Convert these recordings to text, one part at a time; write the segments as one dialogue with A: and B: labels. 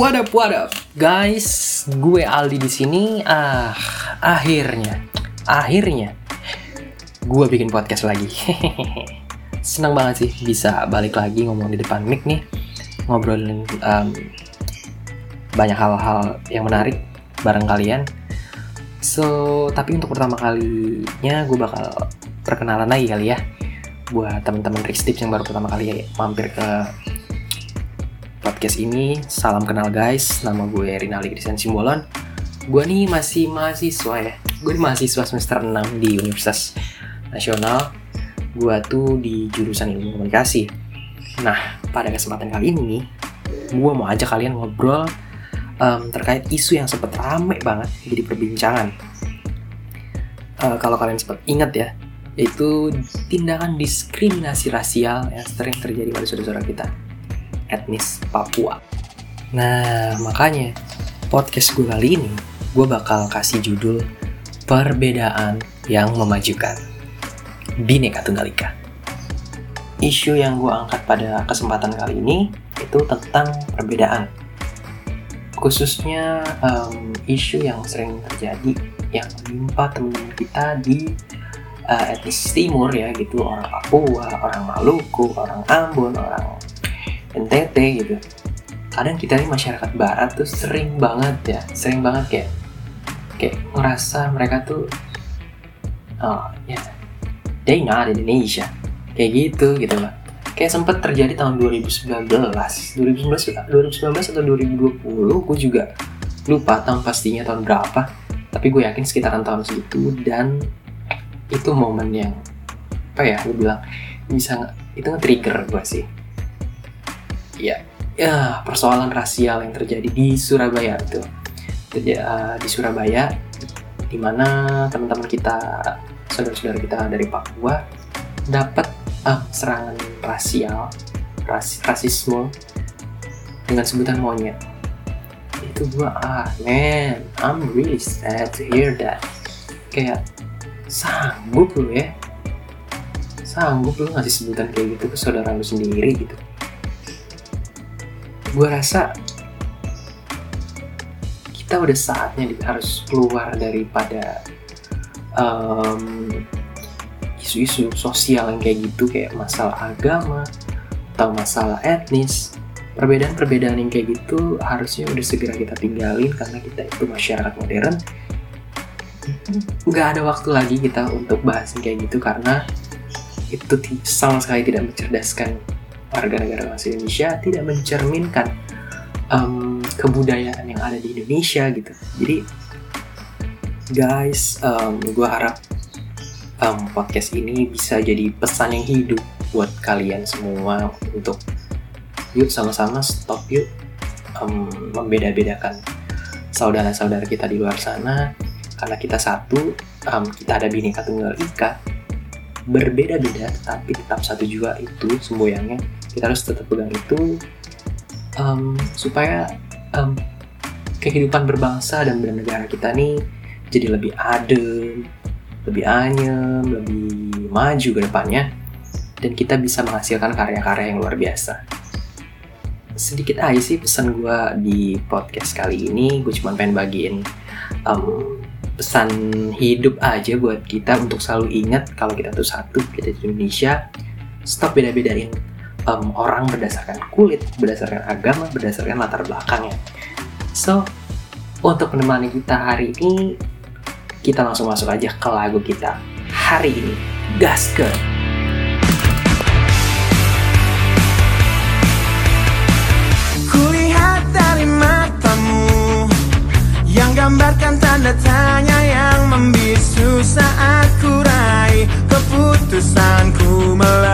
A: What up, what up? Guys, gue Aldi di sini. Ah, akhirnya, akhirnya gue bikin podcast lagi. Senang banget sih bisa balik lagi ngomong di depan mic nih, ngobrolin um, banyak hal-hal yang menarik bareng kalian. So, tapi untuk pertama kalinya gue bakal perkenalan lagi kali ya buat teman-teman Rick Tips yang baru pertama kali mampir ke podcast ini. Salam kenal guys, nama gue Rinaldi Christian Simbolon. Gue nih masih mahasiswa ya. Gue mahasiswa semester 6 di Universitas Nasional. Gue tuh di jurusan ilmu komunikasi. Nah, pada kesempatan kali ini gue mau ajak kalian ngobrol um, terkait isu yang sempat rame banget jadi perbincangan. Uh, kalau kalian sempat ingat ya, yaitu tindakan diskriminasi rasial yang sering terjadi pada saudara-saudara kita etnis Papua. Nah, makanya podcast gue kali ini gue bakal kasih judul Perbedaan yang Memajukan. Bineka Tunggal Ika. Isu yang gue angkat pada kesempatan kali ini itu tentang perbedaan. Khususnya um, isu yang sering terjadi yang menimpa teman-teman kita di uh, etnis timur ya gitu orang Papua, orang Maluku, orang Ambon, orang NTT gitu. Kadang kita nih masyarakat barat tuh sering banget ya sering banget kayak kayak ngerasa mereka tuh oh ya yeah, they not Indonesia. Kayak gitu gitu lah kayak sempat terjadi tahun 2019 2019 2019 atau 2020 gue juga lupa tahun pastinya tahun berapa. Tapi gue yakin sekitaran tahun segitu dan itu momen yang apa ya gue bilang bisa itu nge-trigger gue sih ya ya persoalan rasial yang terjadi di Surabaya itu uh, di Surabaya di mana teman-teman kita saudara-saudara kita dari Papua dapat uh, serangan rasial ras rasisme dengan sebutan monyet. Itu gua ah man I'm really sad to hear that. Kayak sanggup lu ya? Sanggup lu ngasih sebutan kayak gitu ke saudara lu sendiri gitu gue rasa kita udah saatnya harus keluar daripada isu-isu um, sosial yang kayak gitu kayak masalah agama atau masalah etnis. Perbedaan-perbedaan yang kayak gitu harusnya udah segera kita tinggalin karena kita itu masyarakat modern. Nggak ada waktu lagi kita untuk bahas yang kayak gitu karena itu sama sekali tidak mencerdaskan warga negara bangsa Indonesia tidak mencerminkan um, kebudayaan yang ada di Indonesia gitu. Jadi guys, um, gue harap um, podcast ini bisa jadi pesan yang hidup buat kalian semua untuk yuk sama-sama stop yuk um, membeda-bedakan saudara-saudara kita di luar sana. Karena kita satu um, kita ada bineka tunggal ika. Berbeda-beda tapi tetap satu juga itu semboyangnya kita harus tetap pegang itu um, supaya um, kehidupan berbangsa dan bernegara kita nih jadi lebih adem, lebih anyem, lebih maju ke depannya. Dan kita bisa menghasilkan karya-karya yang luar biasa. Sedikit aja sih pesan gue di podcast kali ini, gue cuma pengen bagiin um, pesan hidup aja buat kita untuk selalu ingat kalau kita tuh satu, kita di Indonesia, stop beda-bedain um, orang berdasarkan kulit, berdasarkan agama, berdasarkan latar belakangnya. So, untuk menemani kita hari ini, kita langsung masuk aja ke lagu kita hari ini. Gaskeun!
B: Kulihat dari matamu yang gambarkan tanda tanya yang membisu saat ku raih keputusanku melepas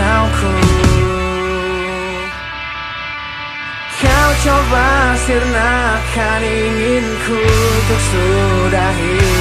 B: sound cool. Kau coba sirnakan inginku untuk sudahi